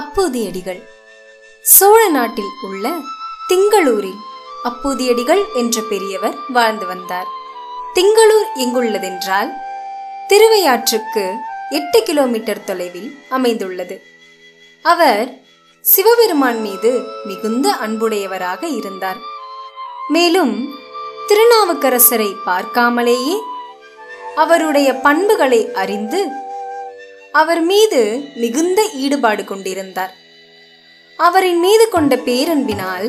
அப்போதியடிகள். சோழ நாட்டில் உள்ள திங்களூரில் அப்போதியடிகள் என்ற பெரியவர் வாழ்ந்து வந்தார். திங்களூர் எங்குள்ளதென்றால் திருவையாற்றுக்கு எட்டு கிலோமீட்டர் தொலைவில் அமைந்துள்ளது. அவர் சிவபெருமான் மீது மிகுந்த அன்புடையவராக இருந்தார். மேலும் திருநாவுக்கரசரை பார்க்காமலேயே அவருடைய பண்புகளை அறிந்து அவர் மீது மிகுந்த ஈடுபாடு கொண்டிருந்தார். அவரின் மீது கொண்ட பேரன்பினால்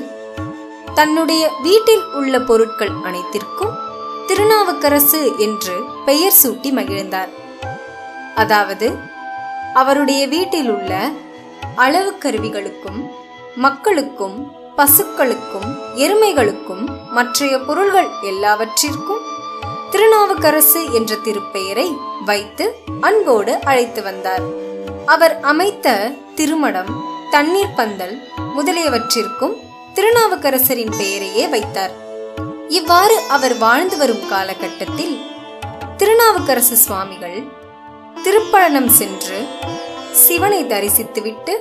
தன்னுடைய வீட்டில் உள்ள பொருட்கள் அனைத்திற்கும் திருநாவுக்கரசு என்று பெயர் சூட்டி மகிழ்ந்தார். அதாவது அவருடைய வீட்டில் உள்ள அளவு கருவிகளுக்கும் மக்களுக்கும் பசுக்களுக்கும் எருமைகளுக்கும் மற்றைய பொருள்கள் எல்லாவற்றிற்கும் திருநாவுக்கரசு என்ற திருப்பெயரை வைத்து அன்போடு அழைத்து வந்தார். அவர் அமைத்த திருமடம் தண்ணீர் பந்தல் முதலியவற்றிற்கும் திருநாவுக்கரசரின் பெயரையே வைத்தார். இவ்வாறு அவர் வாழ்ந்து வரும் காலகட்டத்தில் திருநாவுக்கரசு சுவாமிகள் திருப்பழனம் சென்று சிவனை தரிசித்துவிட்டு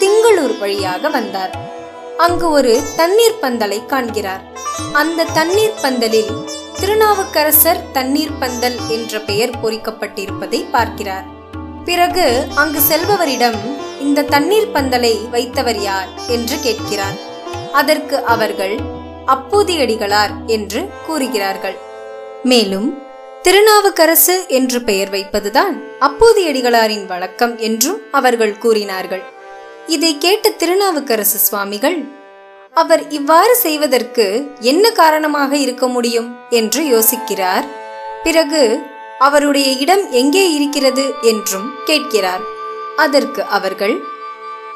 திங்களூர் வழியாக வந்தார். அங்கு ஒரு தண்ணீர் பந்தலை காண்கிறார். அந்த தண்ணீர் பந்தலில் திருநாவுக்கரசர் தண்ணீர் பந்தல் என்ற பெயர் பொறிக்கப்பட்டிருப்பதை பார்க்கிறார். பிறகு அங்கு செல்பவரிடம் இந்த தண்ணீர் பந்தலை வைத்தவர் யார் என்று கேட்கிறார். அதற்கு அவர்கள் அப்பூதியடிகளார் என்று கூறுகிறார்கள். மேலும் திருநாவுக்கரசு என்று பெயர் வைப்பதுதான் அப்பூதியடிகளாரின் வழக்கம் என்றும் அவர்கள் கூறினார்கள். இதை கேட்ட திருநாவுக்கரசு சுவாமிகள் அவர் இவ்வாறு செய்வதற்கு என்ன காரணமாக இருக்க முடியும் என்று யோசிக்கிறார். பிறகு அவருடைய இடம் எங்கே இருக்கிறது என்றும் கேட்கிறார். அதற்கு அவர்கள்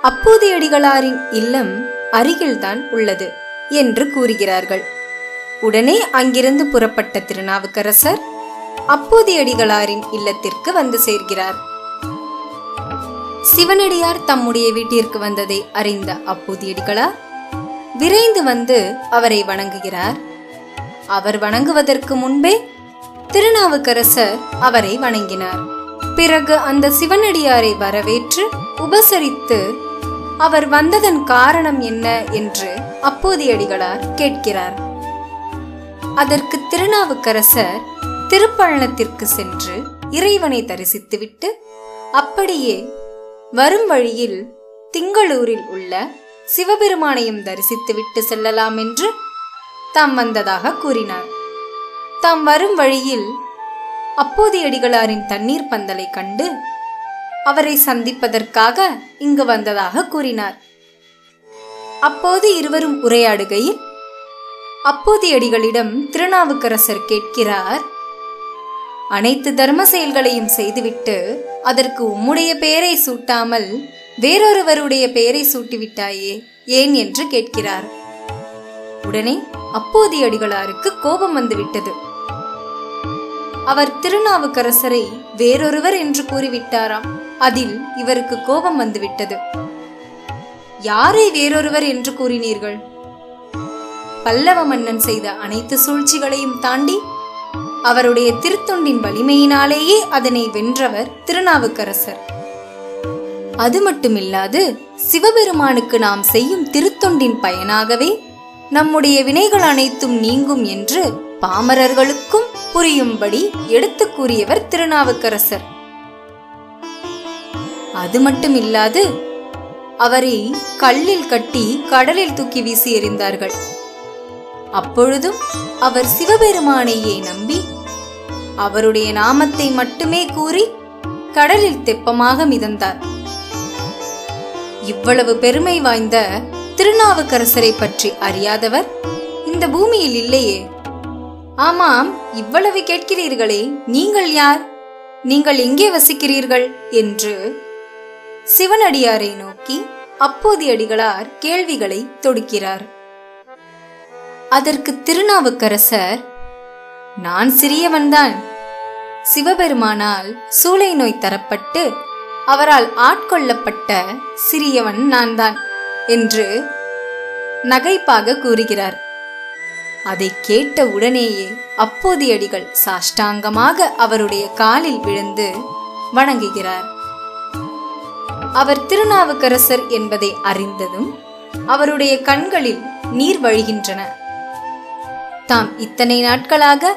அப்போதையடிகளாரின் இல்லம் அருகில்தான் உள்ளது என்று கூறுகிறார்கள். உடனே அங்கிருந்து புறப்பட்ட திருநாவுக்கரசர் அப்போதையடிகளாரின் இல்லத்திற்கு வந்து சேர்கிறார். சிவனடியார் தம்முடைய வீட்டிற்கு வந்ததை அறிந்த அப்போதியடிகளார் விரைந்து வந்து அவரை வணங்குகிறார். அவர் வணங்குவதற்கு முன்பே திருநாவுக்கரசர் அவரை வணங்கினார். பிறகு அந்த சிவனடியாரை வரவேற்று உபசரித்து அவர் வந்ததன் காரணம் என்ன என்று அப்போதையடிகளார் கேட்கிறார். அதற்கு திருநாவுக்கரசர் திருப்பழனத்திற்கு சென்று இறைவனை தரிசித்துவிட்டு அப்படியே வரும் வழியில் திங்களூரில் உள்ள சிவபெருமானையும் தரிசித்துவிட்டு செல்லலாம் என்று தாம் வந்ததாக கூறினார். தாம் வரும் வழியில் அப்போதையடிகளாரின் தண்ணீர் பந்தலை கண்டு அவரை சந்திப்பதற்காக இங்கு வந்ததாக கூறினார். அப்போது இருவரும் உரையாடுகையில் அப்போதையடிகளிடம் திருநாவுக்கரசர் கேட்கிறார் அனைத்து தர்ம செயல்களையும் செய்துவிட்டு அதற்கு உம்முடைய பெயரை சூட்டாமல் வேறொருவருடைய பெயரை சூட்டிவிட்டாயே ஏன் என்று கேட்கிறார். உடனே அப்போதியடிகளாருக்கு கோபம் வந்துவிட்டது. அவர் திருநாவுக்கரசரை வேறொருவர் என்று கூறிவிட்டாராம் அதில் இவருக்கு கோபம் வந்துவிட்டது. யாரை வேறொருவர் என்று கூறினீர்கள்? பல்லவ மன்னன் செய்த அனைத்து சூழ்ச்சிகளையும் தாண்டி அவருடைய திருத்தொண்டின் வலிமையினாலேயே அதனை வென்றவர் திருநாவுக்கரசர். அது மட்டுமில்லாது சிவபெருமானுக்கு நாம் செய்யும் திருத்தொண்டின் பயனாகவே நம்முடைய வினைகள் அனைத்தும் நீங்கும் என்று பாமரர்களுக்கும் புரியும்படி எடுத்து கூறியவர் திருநாவுக்கரசர். அது மட்டுமில்லாது அவரை கல்லில் கட்டி கடலில் தூக்கி வீசி எறிந்தார்கள். அப்பொழுதும் அவர் சிவபெருமானையே நம்பி அவருடைய நாமத்தை மட்டுமே கூறி கடலில் தெப்பமாக மிதந்தார். இவ்வளவு பெருமை வாய்ந்த திருநாவுக்கரசரை பற்றி அறியாதவர்? இந்த பூமியில் இல்லையே. ஆமாம் இவ்வளவு கேட்கிறீர்களே நீங்கள் யார்? நீங்கள் எங்கே வசிக்கிறீர்கள்? என்று சிவனடியாரை நோக்கி அப்போதையடிகளார் கேள்விகளை தொடுக்கிறார். அதற்கு திருநாவுக்கரசர் நான் சிறியவன்தான். சிவபெருமானால் சூளை நோய் தரப்பட்டு அவரால் ஆட்கொள்ளப்பட்ட சிறியவன் நான் தான் என்று நகைப்பாக கூறுகிறார். அதை கேட்ட உடனேயே அப்போதியடிகள் சாஷ்டாங்கமாக அவருடைய காலில் விழுந்து வணங்குகிறார். அவர் திருநாவுக்கரசர் என்பதை அறிந்ததும் அவருடைய கண்களில் நீர் வழிகின்றன. தாம் இத்தனை நாட்களாக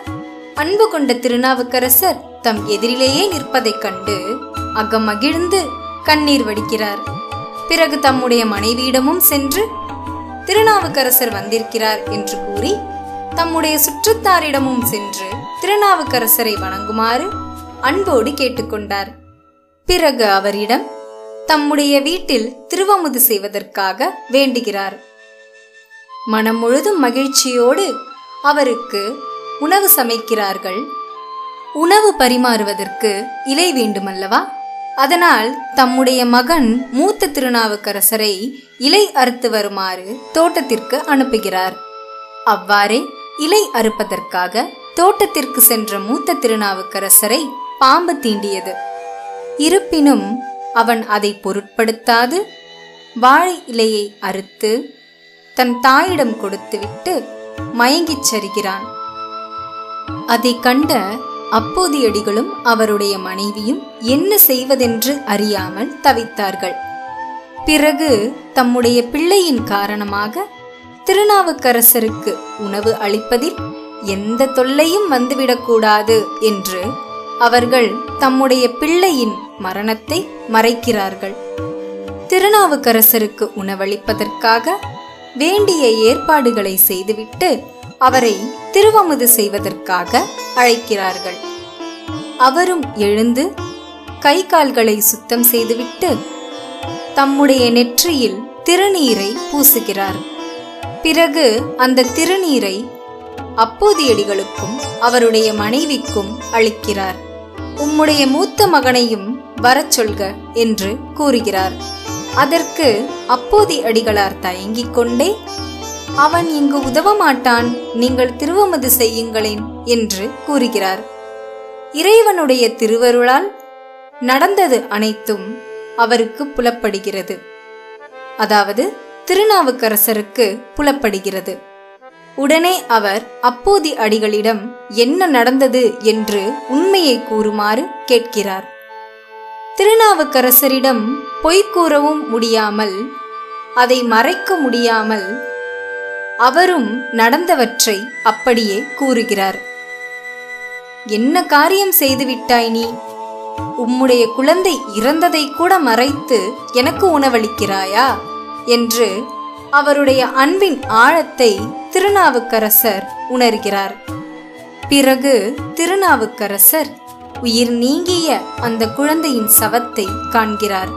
அன்பு கொண்ட திருநாவுக்கரசர் தம் எதிரிலேயே நிற்பதைக் கண்டு அகம் மகிழ்ந்து கண்ணீர் வடிக்கிறார். பிறகு தம்முடைய மனைவியிடமும் சென்று திருநாவுக்கரசர் வந்திருக்கிறார் என்று கூறி தம்முடைய சுற்றத்தாரிடமும் சென்று திருநாவுக்கரசரை வணங்குமாறு அன்போடு கேட்டுக்கொண்டார். பிறகு அவரிடம் தம்முடைய வீட்டில் திருவமுது செய்வதற்காக வேண்டுகிறார். மனம் முழுதும் மகிழ்ச்சியோடு அவருக்கு உணவு சமைக்கிறார்கள். உணவு பரிமாறுவதற்கு இலை வேண்டுமல்லவா? அதனால் தம்முடைய மகன் மூத்த திருநாவுக்கரசரை இலை அறுத்து வருமாறு தோட்டத்திற்கு அனுப்புகிறார். அவ்வாறே இலை அறுப்பதற்காக தோட்டத்திற்கு சென்ற மூத்த திருநாவுக்கரசரை பாம்பு தீண்டியது. இருப்பினும் அவன் அதை பொருட்படுத்தாது வாழை இலையை அறுத்து தன் தாயிடம் கொடுத்துவிட்டு மயங்கிச் சரிகிறான். அதை கண்ட அப்போதியடிகளும் அவருடைய மனைவியும் என்ன செய்வதென்று அறியாமல் தவித்தார்கள். பிறகு தம்முடைய பிள்ளையின் காரணமாக திருநாவுக்கரசருக்கு உணவு அளிப்பதில் எந்த தொல்லையும் வந்துவிடக்கூடாது என்று அவர்கள் தம்முடைய பிள்ளையின் மரணத்தை மறைக்கிறார்கள். திருநாவுக்கரசருக்கு உணவளிப்பதற்காக வேண்டிய ஏற்பாடுகளை செய்துவிட்டு அவரை திருவமுது செய்வதற்காக அழைக்கிறார்கள். அவரும் எழுந்து கை கால்களை சுத்தம் செய்துவிட்டு தம்முடைய நெற்றியில் திருநீரை பூசுகிறார். பிறகு அந்த திருநீரை அப்போதியடிகளுக்கும் அவருடைய மனைவிக்கும் அளிக்கிறார். உம்முடைய மூத்த மகனையும் வரச் சொல்க என்று கூறுகிறார். அதற்கு அப்போதி அடிகளார் தயங்கிக் கொண்டே அவன் இங்கு உதவ மாட்டான் நீங்கள் திருவமது செய்யுங்களேன் என்று கூறுகிறார். இறைவனுடைய திருவருளால் நடந்தது அனைத்தும் அவருக்கு புலப்படுகிறது. அதாவது திருநாவுக்கரசருக்கு புலப்படுகிறது. உடனே அவர் அப்போதி அடிகளிடம் என்ன நடந்தது என்று உண்மையை கூறுமாறு கேட்கிறார். திருநாவுக்கரசரிடம் பொய் கூறவும் முடியாமல் அதை மறைக்க முடியாமல் அவரும் நடந்தவற்றை அப்படியே கூறுகிறார். என்ன காரியம் செய்துவிட்டாய் நீ? உம்முடைய குழந்தை இறந்ததை கூட மறைத்து எனக்கு உணவளிக்கிறாயா? என்று அவருடைய அன்பின் ஆழத்தை திருநாவுக்கரசர் உணர்கிறார். பிறகு திருநாவுக்கரசர் உயிர் நீங்கிய அந்த குழந்தையின் சவத்தை காண்கிறார்.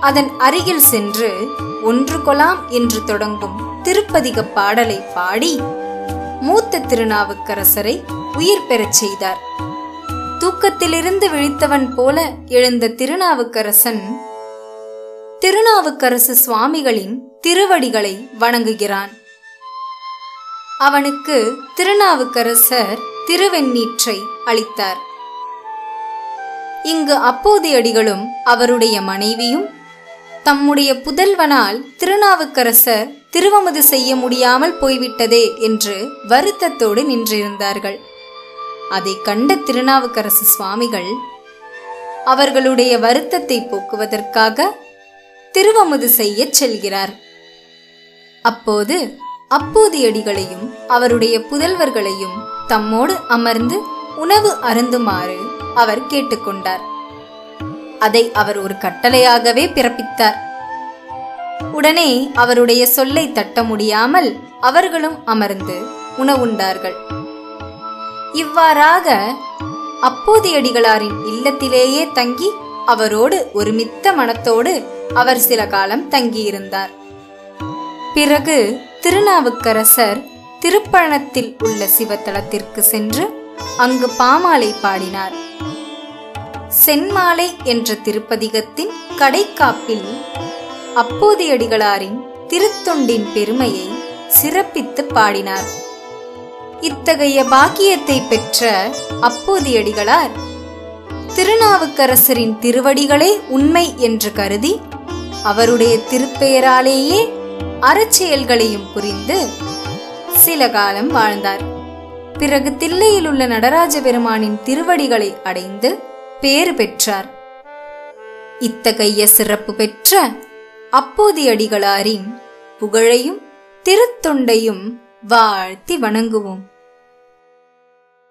அதன் அருகில் சென்று ஒன்று கொலாம் என்று தொடங்கும். திருப்பதிக பாடலை பாடி மூத்த திருநாவுக்கரசரை உயிர் பெறச் செய்தார். தூக்கத்திலிருந்து விழித்தவன் போல எழுந்த திருநாவுக்கரசன் திருநாவுக்கரசு சுவாமிகளின் திருவடிகளை வணங்குகிறான். அவனுக்கு திருநாவுக்கரசர் திருவெண்ணீற்றை அளித்தார். இங்கு அப்போதையடிகளும் அவருடைய மனைவியும் தம்முடைய புதல்வனால் திருநாவுக்கரசர் திருவமுது செய்ய முடியாமல் போய்விட்டதே என்று வருத்தத்தோடு நின்றிருந்தார்கள். அதை கண்ட திருநாவுக்கரசு சுவாமிகள் அவர்களுடைய வருத்தத்தை போக்குவதற்காக திருவமுது செய்யச் செல்கிறார். அப்போது அப்போதியடிகளையும் அவருடைய புதல்வர்களையும் தம்மோடு அமர்ந்து உணவு அருந்துமாறு அவர் கேட்டுக்கொண்டார். அதை அவர் ஒரு கட்டளையாகவே பிறப்பித்தார். உடனே அவருடைய சொல்லை தட்ட முடியாமல் அவர்களும் அமர்ந்து உணவுண்டார்கள். இவ்வாறாக அப்போதையடிகளாரின் இல்லத்திலேயே தங்கி அவரோடு ஒருமித்த மனத்தோடு அவர் சில காலம் தங்கியிருந்தார். பிறகு திருநாவுக்கரசர் திருப்பழனத்தில் உள்ள சிவத்தலத்திற்கு சென்று அங்கு பாமாலை பாடினார். சென்மாலை என்ற திருப்பதிகத்தின் கடைக்காப்பில் அப்போதையடிகளாரின் திருத்தொண்டின் பெருமையை சிறப்பித்து பாடினார். இத்தகைய பாக்கியத்தை பெற்ற அப்போதையடிகளார் திருநாவுக்கரசரின் திருவடிகளே உண்மை என்று கருதி அவருடைய திருப்பெயராலேயே அறச்செயல்களையும் புரிந்து சில காலம் வாழ்ந்தார். பிறகு தில்லையில் உள்ள நடராஜ பெருமானின் திருவடிகளை அடைந்து பேறு பெற்றார். இத்தகைய சிறப்பு பெற்ற அப்போதியடிகளாரின் புகழையும் திருத்தொண்டையும் வாழ்த்தி வணங்குவோம்.